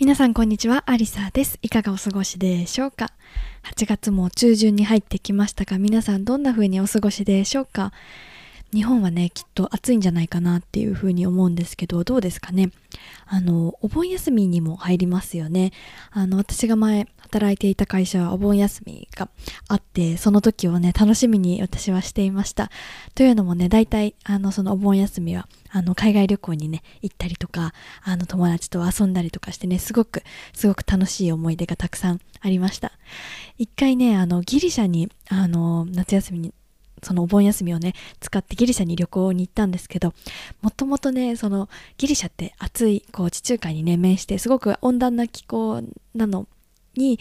皆さんこんにちは、アリサです。いかがお過ごしでしょうか ?8 月も中旬に入ってきましたが、皆さんどんな風にお過ごしでしょうか？日本はね、きっと暑いんじゃないかなっていう風に思うんですけど、どうですかね？あの、お盆休みにも入りますよね。あの、私が前働いていた会社はお盆休みがあって、その時をね、楽しみに私はしていました。というのもね、大体、あの、そのお盆休みは、あの、海外旅行にね、行ったりとか、あの、友達と遊んだりとかしてね、すごく、すごく楽しい思い出がたくさんありました。一回ね、あの、ギリシャに、あの、夏休みにそのお盆休みをね、使ってギリシャに旅行に行ったんですけど、もともとね、そのギリシャって暑い、こう地中海にね、面して、すごく温暖な気候なのに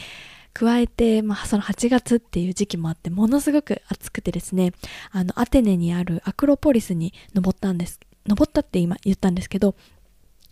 加えて、まあ、その8月っていう時期もあってものすごく暑くてですねあのアテネにあるアクロポリスに登ったんです登ったって今言ったんですけど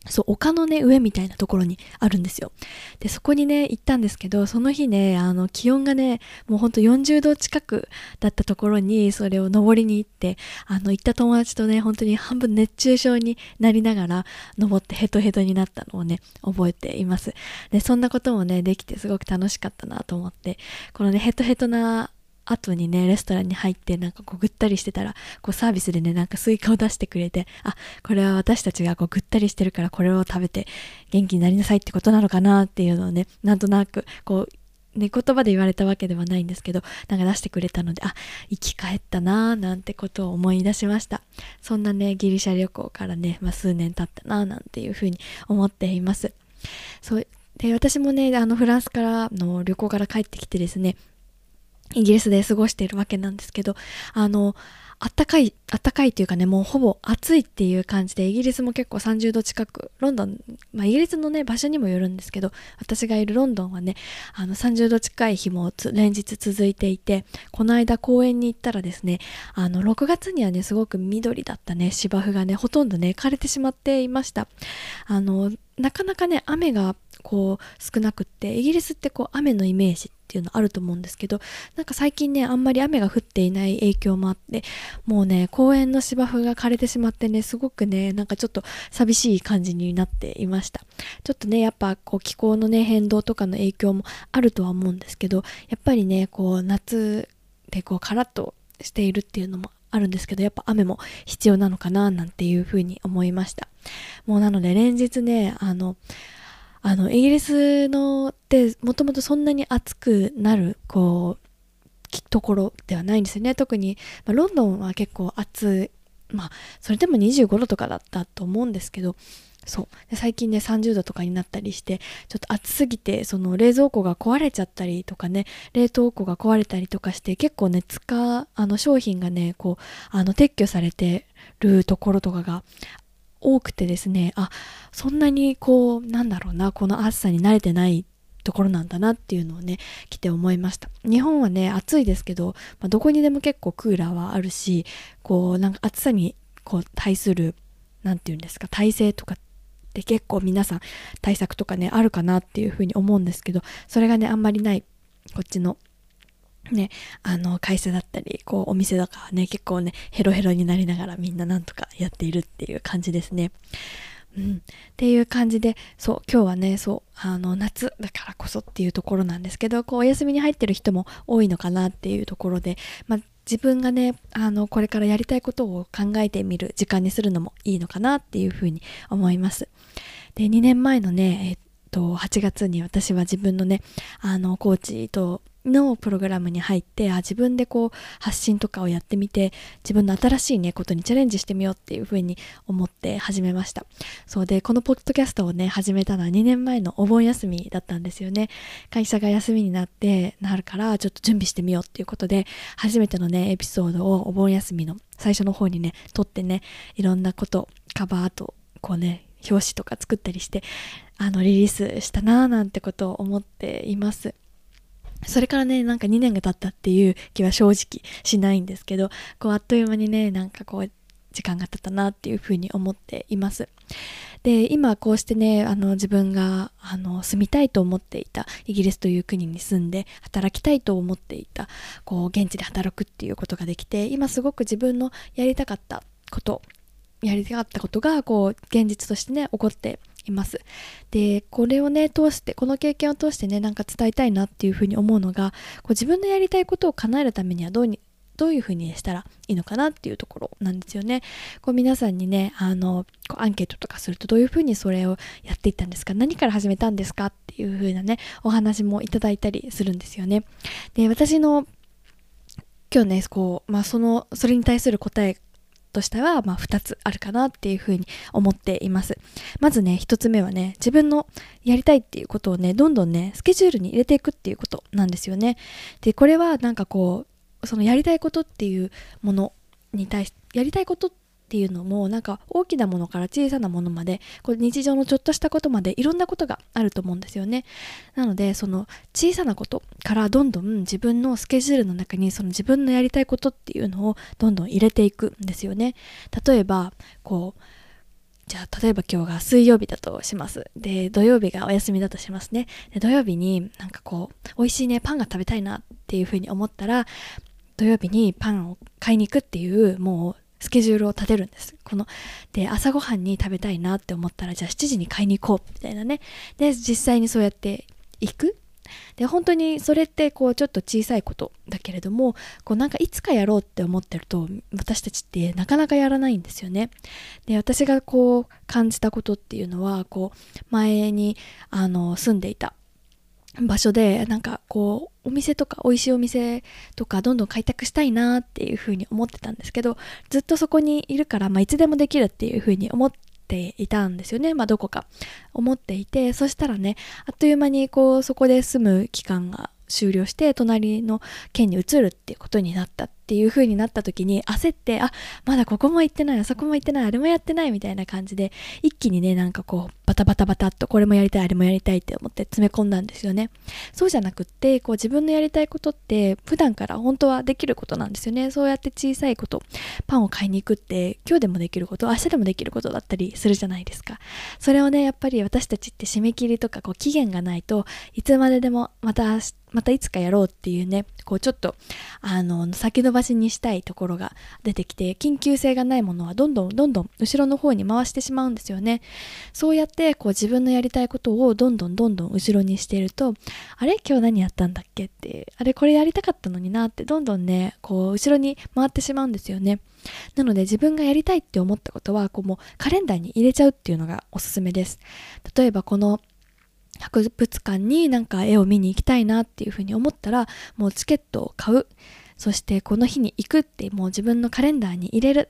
そう、丘のね、上みたいなところにあるんですよ。で、そこにね、行ったんですけど、その日ね、あの、気温がね、もうほんと40度近くだったところに、それを登りに行って、あの、行った友達とね、本当に半分熱中症になりながら、登ってヘトヘトになったのをね、覚えています。で、そんなこともね、できてすごく楽しかったなと思って、このね、ヘトヘトな後にね、レストランに入ってなんかこうぐったりしてたら、こうサービスでね、なんかスイカを出してくれて、あ、これは私たちがこうぐったりしてるからこれを食べて元気になりなさいってことなのかなっていうのをね、なんとなくこう、ね、言葉で言われたわけではないんですけど、なんか出してくれたので、あ、生き返ったなぁなんてことを思い出しました。そんなね、ギリシャ旅行からね、まあ、数年経ったなぁなんていうふうに思っています。そう、で、私もね、あの、フランスからの旅行から帰ってきてですね、イギリスで過ごしているわけなんですけど、あの、あったかい、あったかいっていうかね、もうほぼ暑いっていう感じで、イギリスも結構30度近く、ロンドン、まあイギリスのね、場所にもよるんですけど、私がいるロンドンはね、あの30度近い日も連日続いていて、この間公園に行ったらですね、あの6月にはね、すごく緑だったね、芝生がね、ほとんどね、枯れてしまっていました。あの、なかなかね、雨がこう少なくってイギリスってこう雨のイメージっていうのあると思うんですけどなんか最近ねあんまり雨が降っていない影響もあってもうね公園の芝生が枯れてしまってねすごくねなんかちょっと寂しい感じになっていました。ちょっとねやっぱこう気候のね変動とかの影響もあるとは思うんですけどやっぱりねこう夏でこうカラッとしているっていうのもあるんですけどやっぱ雨も必要なのかななんていうふうに思いました。もうなので連日ねあのあの、イギリスのってもともとそんなに暑くなる、こう、ところではないんですよね。特に、まあ、ロンドンは結構暑い、まあ、それでも25度とかだったと思うんですけど、そうで最近ね30度とかになったりしてちょっと暑すぎてその冷蔵庫が壊れちゃったりとかね冷凍庫が壊れたりとかして結構ね使あの商品がねこうあの撤去されてるところとかが多くてですねあそんなにこうなんだろうなこの暑さに慣れてないところなんだなっていうのをね来て思いました。日本はね暑いですけど、まあ、どこにでも結構クーラーはあるしこうなんか暑さにこう対する何て言うんですか体制とかって結構皆さん対策とかねあるかなっていうふうに思うんですけどそれがねあんまりないこっちのね、あの、会社だったり、こう、お店とかね、結構ね、ヘロヘロになりながらみんななんとかやっているっていう感じですね。うん。っていう感じで、そう、今日はね、そう、あの、夏だからこそっていうところなんですけど、こう、お休みに入ってる人も多いのかなっていうところで、まあ、自分がね、あの、これからやりたいことを考えてみる時間にするのもいいのかなっていうふうに思います。で、2年前のね、えっと、8月に私は自分のね、あの、コーチと、のプログラムに入ってあ自分でこう発信とかをやってみて自分の新しいねことにチャレンジしてみようっていうふうに思って始めました。そうでこのポッドキャストをね始めたのは2年前のお盆休みだったんですよね。会社が休みになってなるからちょっと準備してみようっていうことで初めてのねエピソードをお盆休みの最初の方にね撮ってねいろんなことカバーとこうね表紙とか作ったりしてあのリリースしたなーなんてことを思っています。それからねなんか2年が経ったっていう気は正直しないんですけどこうあっという間にねなんかこう時間が経ったなっていうふうに思っています。で今こうしてねあの自分があの住みたいと思っていたイギリスという国に住んで働きたいと思っていたこう現地で働くっていうことができて今すごく自分のやりたかったことやりたかったことがこう現実としてね起こっていますでこれをね通してこの経験を通してねなんか伝えたいなっていうふうに思うのがこう自分のやりたいことを叶えるためにはどうにどういうふうにしたらいいのかなっていうところなんですよね。こう皆さんにねあのこうアンケートとかするとどういうふうにそれをやっていったんですか？何から始めたんですかっていうふうなねお話もいただいたりするんですよね。で私の今日ねこう、まあ、そのそれに対する答えとしては、まあ、2つあるかなっていうふうに思っています。まずね、1つ目はね、自分のやりたいっていうことをね、どんどんね、スケジュールに入れていくっていうことなんですよね。で、これはなんかこう、そのやりたいことっていうものに対して、やりたいことってっていうのもなんか大きなものから小さなものまでこう日常のちょっとしたことまでいろんなことがあると思うんですよね。なのでその小さなことからどんどん自分のスケジュールの中にその自分のやりたいことっていうのをどんどん入れていくんですよね。例えばこうじゃあ例えば今日が水曜日だとします。で土曜日がお休みだとしますね。で土曜日になんかこう美味しいねパンが食べたいなっていうふうに思ったら土曜日にパンを買いに行くっていうもうスケジュールを立てるんです。この、で、朝ごはんに食べたいなって思ったら、じゃあ7時に買いに行こう、みたいなね。で、実際にそうやって行く。で、本当にそれってこうちょっと小さいことだけれども、こうなんかいつかやろうって思ってると、私たちってなかなかやらないんですよね。で、私がこう感じたことっていうのは、こう前にあの住んでいた場所でなんかこうお店とか美味しいお店とかどんどん開拓したいなっていうふうに思ってたんですけどずっとそこにいるから、まあ、いつでもできるっていうふうに思っていたんですよね、まあ、どこか。思っていてそしたらねあっという間にこうそこで住む期間が終了して隣の県に移るっていうことになったっていう風になった時に焦ってあまだここも行ってないあそこも行ってないあれもやってないみたいな感じで一気にねなんかこうバタバタバタっとこれもやりたいあれもやりたいって思って詰め込んだんですよね。そうじゃなくってこう自分のやりたいことって普段から本当はできることなんですよね。そうやって小さいことパンを買いに行くって今日でもできること明日でもできることだったりするじゃないですか。それをねやっぱり私たちって締め切りとかこう期限がないといつまででもまたまたいつかやろうっていうねこうちょっとあの先延ばしにしたいところが出てきて緊急性がないものはどんどんどんどん後ろの方に回してしまうんですよね。そうやってこう自分のやりたいことをどんどんどんどん後ろにしているとあれ？今日何やったんだっけ？って。あれ？これやりたかったのになって。どんどんねこう後ろに回ってしまうんですよね。なので自分がやりたいって思ったことはこうもうカレンダーに入れちゃうっていうのがおすすめです。例えばこの博物館になんか絵を見に行きたいなっていうふうに思ったらもうチケットを買う。そしてこの日に行くってもう自分のカレンダーに入れる。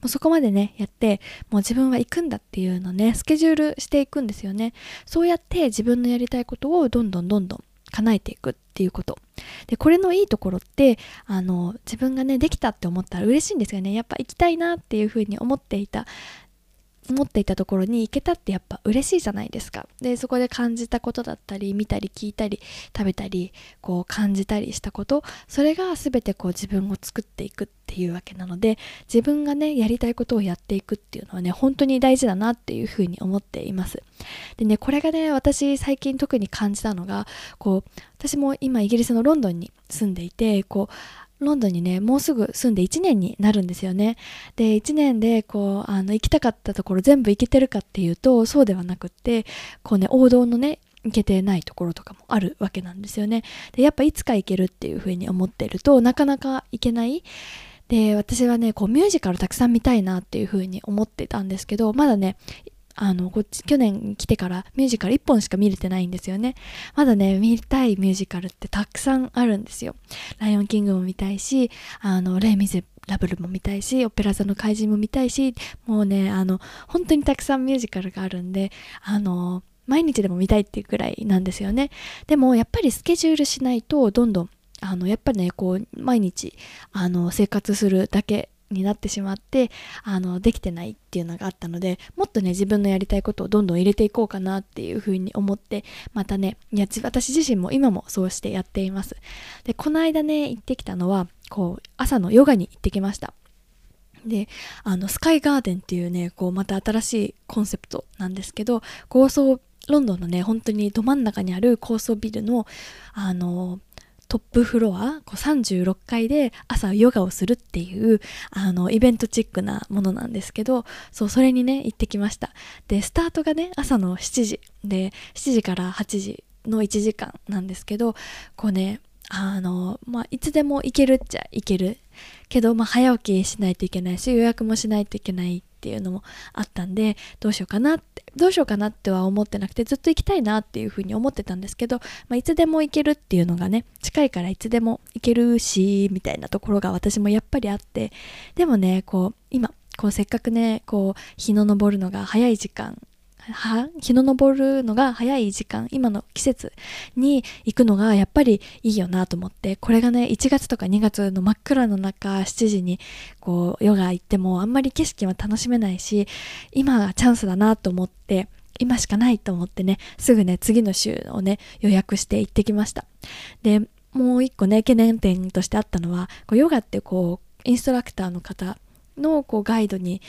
もうそこまでねやってもう自分は行くんだっていうのねスケジュールしていくんですよね。そうやって自分のやりたいことをどんどんどんどん叶えていくっていうこと。でこれのいいところってあの自分がねできたって思ったら嬉しいんですよね。やっぱ行きたいなっていうふうに思っていた思っていたところに行けたってやっぱ嬉しいじゃないですか。で、そこで感じたことだったり、見たり聞いたり、食べたり、こう感じたりしたこと、それが全てこう自分を作っていくっていうわけなので、自分がね、やりたいことをやっていくっていうのはね、本当に大事だなっていうふうに思っています。でね、これがね、私最近特に感じたのが、こう、私も今イギリスのロンドンに住んでいて、こう、ロンドンにねもうすぐ住んで1年になるんですよね。で1年でこうあの行きたかったところ全部行けてるかっていうとそうではなくってこうね王道のね行けてないところとかもあるわけなんですよね。でやっぱいつか行けるっていう風に思ってるとなかなか行けない。で私はねこうミュージカルたくさん見たいなっていう風に思ってたんですけどまだねあの、こっち、去年来てからミュージカル1本しか見れてないんですよね。まだね、見たいミュージカルってたくさんあるんですよ。ライオンキングも見たいし、あの、レイ・ミゼラブルも見たいし、オペラ座の怪人も見たいし、もうね、あの、本当にたくさんミュージカルがあるんで、あの、毎日でも見たいっていうくらいなんですよね。でも、やっぱりスケジュールしないと、どんどん、あの、やっぱりね、こう、毎日、あの、生活するだけになってしまってあのできてないっていうのがあったのでもっとね自分のやりたいことをどんどん入れていこうかなっていうふうに思ってまたねいや私自身も今もそうしてやっています。でこの間ね行ってきたのはこう朝のヨガに行ってきました。であのスカイガーデンっていうねこうまた新しいコンセプトなんですけど高層ロンドンのね本当にど真ん中にある高層ビルのあのトップフロアこう36階で朝ヨガをするっていうあのイベントチックなものなんですけどそうそれにね行ってきました。でスタートがね朝の7時。で7時から8時の1時間なんですけどこうねあのまあいつでも行けるっちゃ行ける。けど、まあ、早起きしないといけないし予約もしないといけないっていうのもあったんでどうしようかなってどうしようかなっては思ってなくてずっと行きたいなっていうふうに思ってたんですけど、まあ、いつでも行けるっていうのがね近いからいつでも行けるしみたいなところが私もやっぱりあってでもねこう今こうせっかくねこう日の昇るのが早い時間日の昇るのが早い時間今の季節に行くのがやっぱりいいよなと思ってこれがね1月とか2月の真っ暗の中7時にこうヨガ行ってもあんまり景色は楽しめないし今がチャンスだなと思って今しかないと思ってねすぐね次の週をね予約して行ってきました。でもう一個ね懸念点としてあったのはこうヨガってこうインストラクターの方のこうガイドに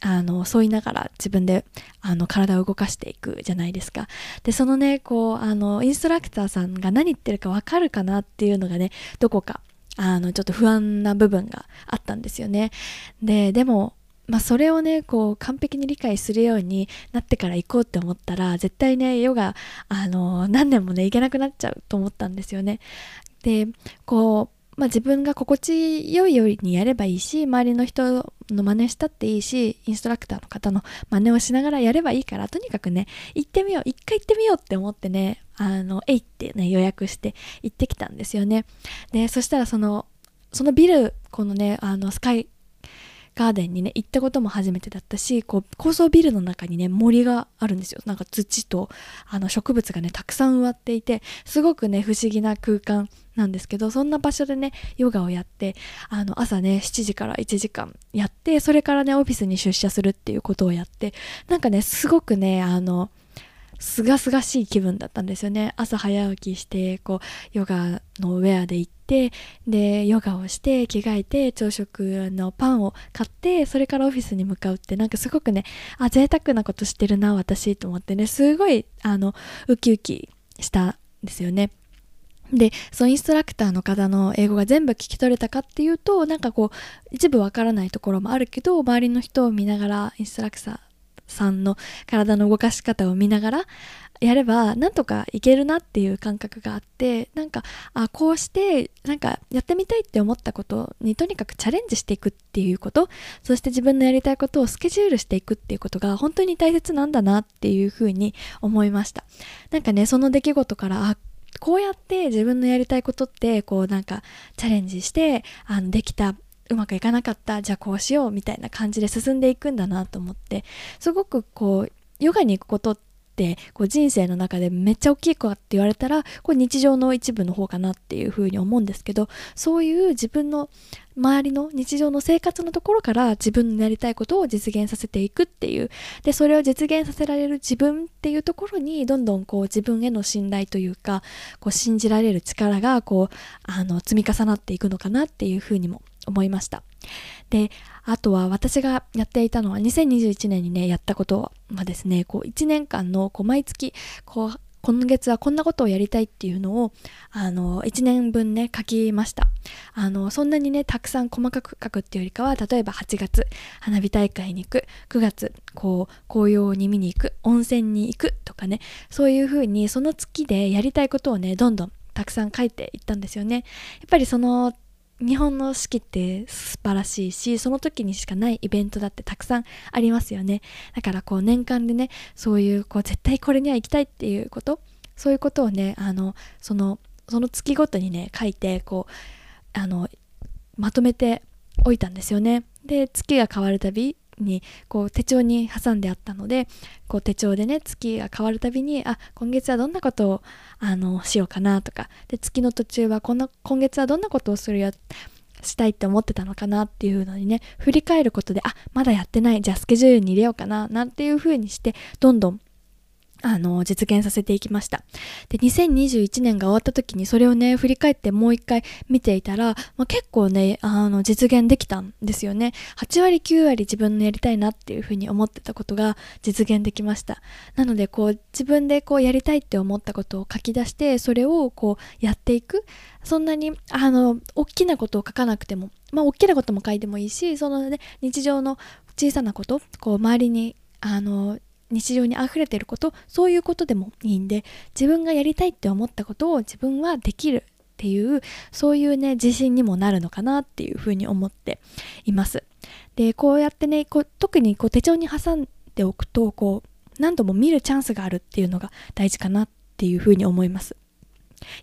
あの沿いながら自分であの体を動かしていくじゃないですか。でそのねこうあのインストラクターさんが何言ってるか分かるかなっていうのがねどこかあのちょっと不安な部分があったんですよね。ででもまあ、それをねこう完璧に理解するようになってから行こうって思ったら絶対ねヨガあの何年もね行けなくなっちゃうと思ったんですよね。でこうまあ、自分が心地よいようにやればいいし周りの人の真似したっていいしインストラクターの方の真似をしながらやればいいからとにかくね行ってみよう一回行ってみようって思ってねあのえいってね予約して行ってきたんですよね。でそしたらそのそのビルこのねあのスカイガーデンにね行ったことも初めてだったしこう高層ビルの中にね森があるんですよ。なんか土とあの植物がねたくさん植わっていてすごくね不思議な空間なんですけどそんな場所でねヨガをやってあの朝ね7時から1時間やってそれからねオフィスに出社するっていうことをやってなんかねすごくねあのすがすがしい気分だったんですよね朝早起きしてこうヨガのウェアで行ってでヨガをして着替えて朝食のパンを買ってそれからオフィスに向かうってなんかすごくねあ贅沢なことしてるな私と思ってねすごいあのウキウキしたんですよね。でそのインストラクターの方の英語が全部聞き取れたかっていうとなんかこう一部わからないところもあるけど周りの人を見ながらインストラクターさんの体の動かし方を見ながらやればなんとかいけるなっていう感覚があってなんかあこうしてなんかやってみたいって思ったことにとにかくチャレンジしていくっていうこと。そして自分のやりたいことをスケジュールしていくっていうことが本当に大切なんだなっていうふうに思いました。なんかねその出来事からあこうやって自分のやりたいことってこうなんかチャレンジしてあのできたうまくいかなかったじゃあこうしようみたいな感じで進んでいくんだなと思ってすごくこうヨガに行くことってこう人生の中でめっちゃ大きい子って言われたらこれ日常の一部の方かなっていうふうに思うんですけどそういう自分の周りの日常の生活のところから自分のやりたいことを実現させていくっていうでそれを実現させられる自分っていうところにどんどんこう自分への信頼というかこう信じられる力がこうあの積み重なっていくのかなっていうふうにも思いました。であとは私がやっていたのは2021年にねやったことはですねこう1年間のこう毎月こう今月はこんなことをやりたいっていうのをあの1年分ね書きました。あのそんなにねたくさん細かく書くっていうよりかは例えば8月花火大会に行く9月こう紅葉に見に行く温泉に行くとかねそういうふうにその月でやりたいことをねどんどんたくさん書いていったんですよね。やっぱりその日本の四季って素晴らしいしその時にしかないイベントだってたくさんありますよね。だからこう年間でねそういうこう絶対これには行きたいっていうことそういうことをねあのそのその月ごとにね書いてこうあのまとめておいたんですよね。で月が変わるたびにこう手帳に挟んであったのでこう手帳でね月が変わるたびにあ今月はどんなことをあのしようかなとかで月の途中はこんな今月はどんなことをするよしたいって思ってたのかなっていうのにね振り返ることであまだやってないじゃあスケジュールに入れようかななんていうふうにしてどんどんあの、実現させていきました。で、2021年が終わった時にそれをね、振り返ってもう一回見ていたら、まあ、結構ね、あの、実現できたんですよね。8割9割自分のやりたいなっていうふうに思ってたことが実現できました。なので、こう、自分でこうやりたいって思ったことを書き出して、それをこうやっていく。そんなに、あの、大きなことを書かなくても、まあ、大きなことも書いてもいいし、そのね、日常の小さなこと、こう、周りに、あの、日常に溢れてることそういうことでもいいんで自分がやりたいって思ったことを自分はできるっていうそういうね自信にもなるのかなっていうふうに思っています。でこうやってねこう特にこう手帳に挟んでおくとこう何度も見るチャンスがあるっていうのが大事かなっていうふうに思います。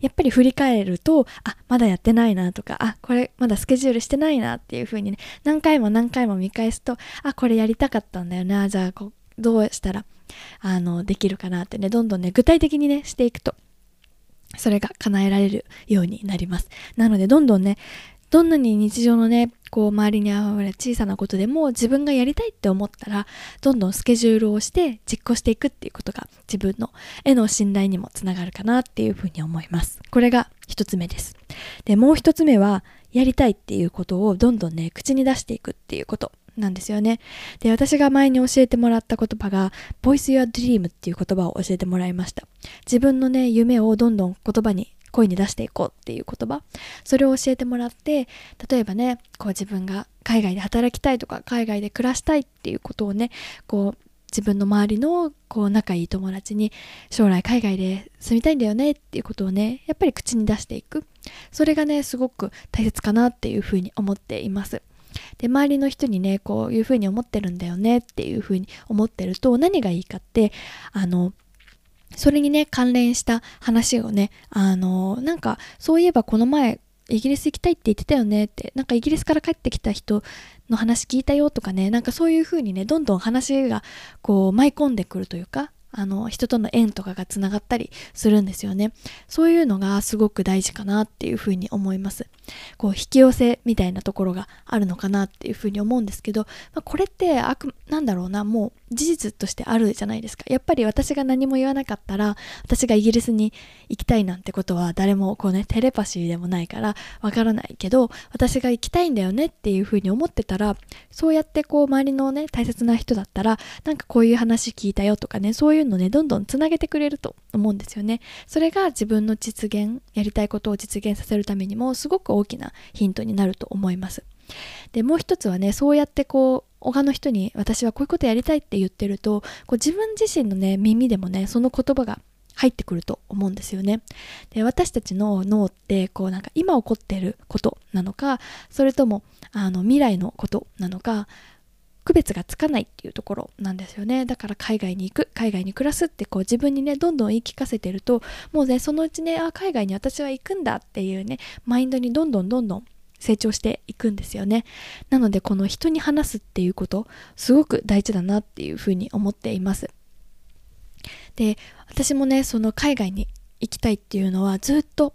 やっぱり振り返るとあまだやってないなとかあこれまだスケジュールしてないなっていう風にね何回も何回も見返すとあこれやりたかったんだよなじゃあこどうしたらあのできるかなってねどんどんね具体的にねしていくとそれが叶えられるようになります。なのでどんどんねどんなに日常のねこう周りにあふれ小さなことでも自分がやりたいって思ったらどんどんスケジュールをして実行していくっていうことが自分の絵の信頼にもつながるかなっていうふうに思います。これが一つ目です。でもう一つ目はやりたいっていうことをどんどんね口に出していくっていうこと。なんですよね。で、私が前に教えてもらった言葉が、Voice Your Dream っていう言葉を教えてもらいました。自分のね、夢をどんどん言葉に、声に出していこうっていう言葉。それを教えてもらって、例えばね、こう自分が海外で働きたいとか、海外で暮らしたいっていうことをね、こう、自分の周りのこう仲いい友達に将来海外で住みたいんだよねっていうことをねやっぱり口に出していくそれがねすごく大切かなっていうふうに思っていますで周りの人にねこういうふうに思ってるんだよねっていうふうに思ってると何がいいかってあのそれにね関連した話をねあのなんかそういえばこの前イギリス行きたいって言ってたよねってなんかイギリスから帰ってきた人の話聞いたよとかねなんかそういう風にねどんどん話がこう舞い込んでくるというかあの人との縁とかがつながったりするんですよね。そういうのがすごく大事かなっていうふうに思います。こう引き寄せみたいなところがあるのかなっていうふうに思うんですけど、まあ、これってあくなんだろうなもう事実としてあるじゃないですか。やっぱり私が何も言わなかったら私がイギリスに行きたいなんてことは誰もこうねテレパシーでもないからわからないけど私が行きたいんだよねっていうふうに思ってたらそうやってこう周りのね大切な人だったらなんかこういう話聞いたよとかねそういうのねどんどんつなげてくれると思うんですよね。それが自分の実現やりたいことを実現させるためにもすごく大きなヒントになると思いますでもう一つはねそうやってこう他の人に私はこういうことやりたいって言ってるとこう自分自身のね耳でもねその言葉が入ってくると思うんですよね。で私たちの脳ってこうなんか今起こっていることなのかそれともあの未来のことなのか区別がつかないっていうところなんですよね。だから海外に行く海外に暮らすってこう自分にねどんどん言い聞かせてるともうねそのうちねあ海外に私は行くんだっていうねマインドにどんどんどんどん成長していくんですよね。なのでこの人に話すっていうことすごく大事だなっていうふうに思っています。で私もねその海外に行きたいっていうのはずっと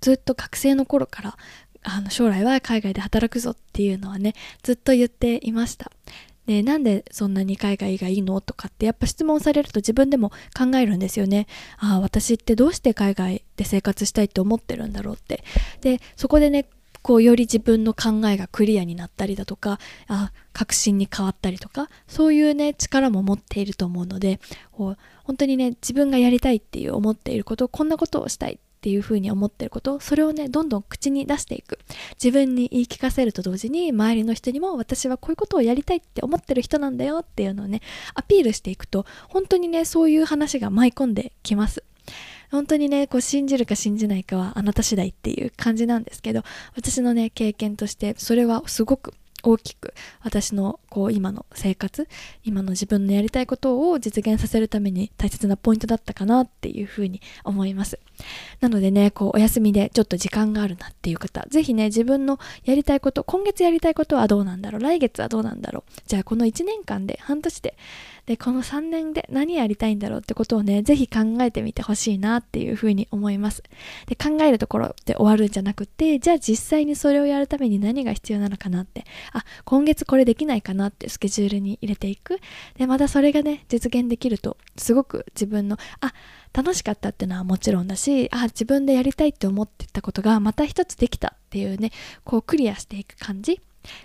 ずっと学生の頃からあの将来は海外で働くぞっていうのはねずっと言っていました。でなんでそんなに海外がいいの？とかってやっぱ質問されると自分でも考えるんですよね。ああ私ってどうして海外で生活したいって思ってるんだろうって。でそこでねこうより自分の考えがクリアになったりだとかあ確信に変わったりとかそういうね力も持っていると思うので本当にね自分がやりたいっていう思っていることこんなことをしたいっていうふうに思ってることそれをねどんどん口に出していく。自分に言い聞かせると同時に周りの人にも私はこういうことをやりたいって思ってる人なんだよっていうのをねアピールしていくと本当にねそういう話が舞い込んできます。本当にねこう信じるか信じないかはあなた次第っていう感じなんですけど私のね経験としてそれはすごく大きく私のこう今の生活今の自分のやりたいことを実現させるために大切なポイントだったかなっていうふうに思います。なのでねこうお休みでちょっと時間があるなっていう方是非ね自分のやりたいこと今月やりたいことはどうなんだろう来月はどうなんだろうじゃあこの1年間で半年ででこの3年で何やりたいんだろうってことをねぜひ考えてみてほしいなっていうふうに思います。で考えるところで終わるんじゃなくてじゃあ実際にそれをやるために何が必要なのかなって。あ今月これできないかなってスケジュールに入れていく。でまたそれがね実現できるとすごく自分のあ楽しかったっていうのはもちろんだしあ自分でやりたいって思ってたことがまた一つできたっていうねこうクリアしていく感じ。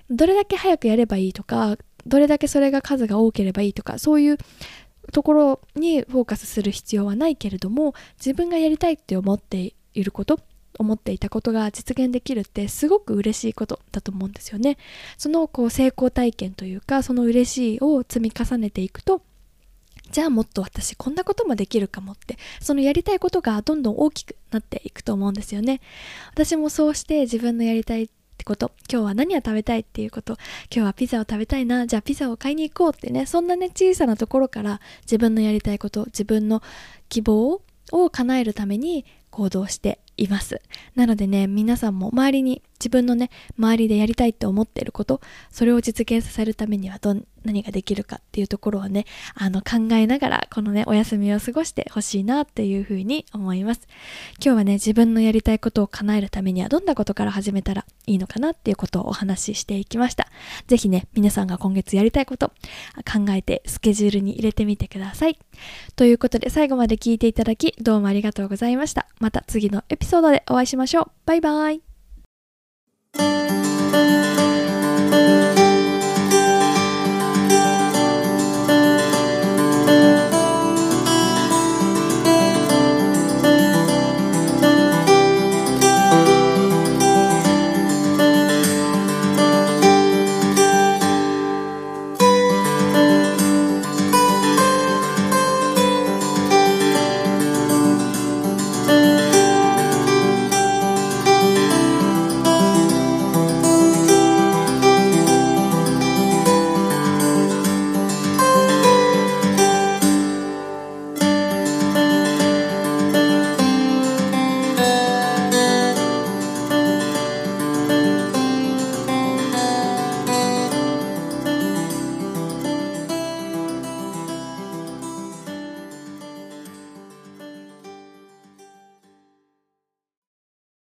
どれだけ早くやればいいとかどれだけそれが数が多ければいいとかそういうところにフォーカスする必要はないけれども自分がやりたいって思っていること思っていたことが実現できるってすごく嬉しいことだと思うんですよね。そのこう成功体験というかその嬉しいを積み重ねていくとじゃあもっと私こんなこともできるかもってそのやりたいことがどんどん大きくなっていくと思うんですよね私もそうして自分のやりたいってこと。今日は何を食べたいっていうこと。今日はピザを食べたいな。じゃあピザを買いに行こうってね。そんなね小さなところから自分のやりたいこと自分の希望を叶えるために行動しています。なのでね皆さんも周りに自分のね周りでやりたいって思ってることそれを実現させるためにはど何ができるかっていうところをねあの考えながらこのねお休みを過ごしてほしいなっていうふうに思います。今日はね自分のやりたいことを叶えるためにはどんなことから始めたらいいのかなっていうことをお話ししていきました。是非ね皆さんが今月やりたいこと考えてスケジュールに入れてみてください。ということで最後まで聞いていただきどうもありがとうございました。また次のエピソードでお会いしましょう。バイバイ。Música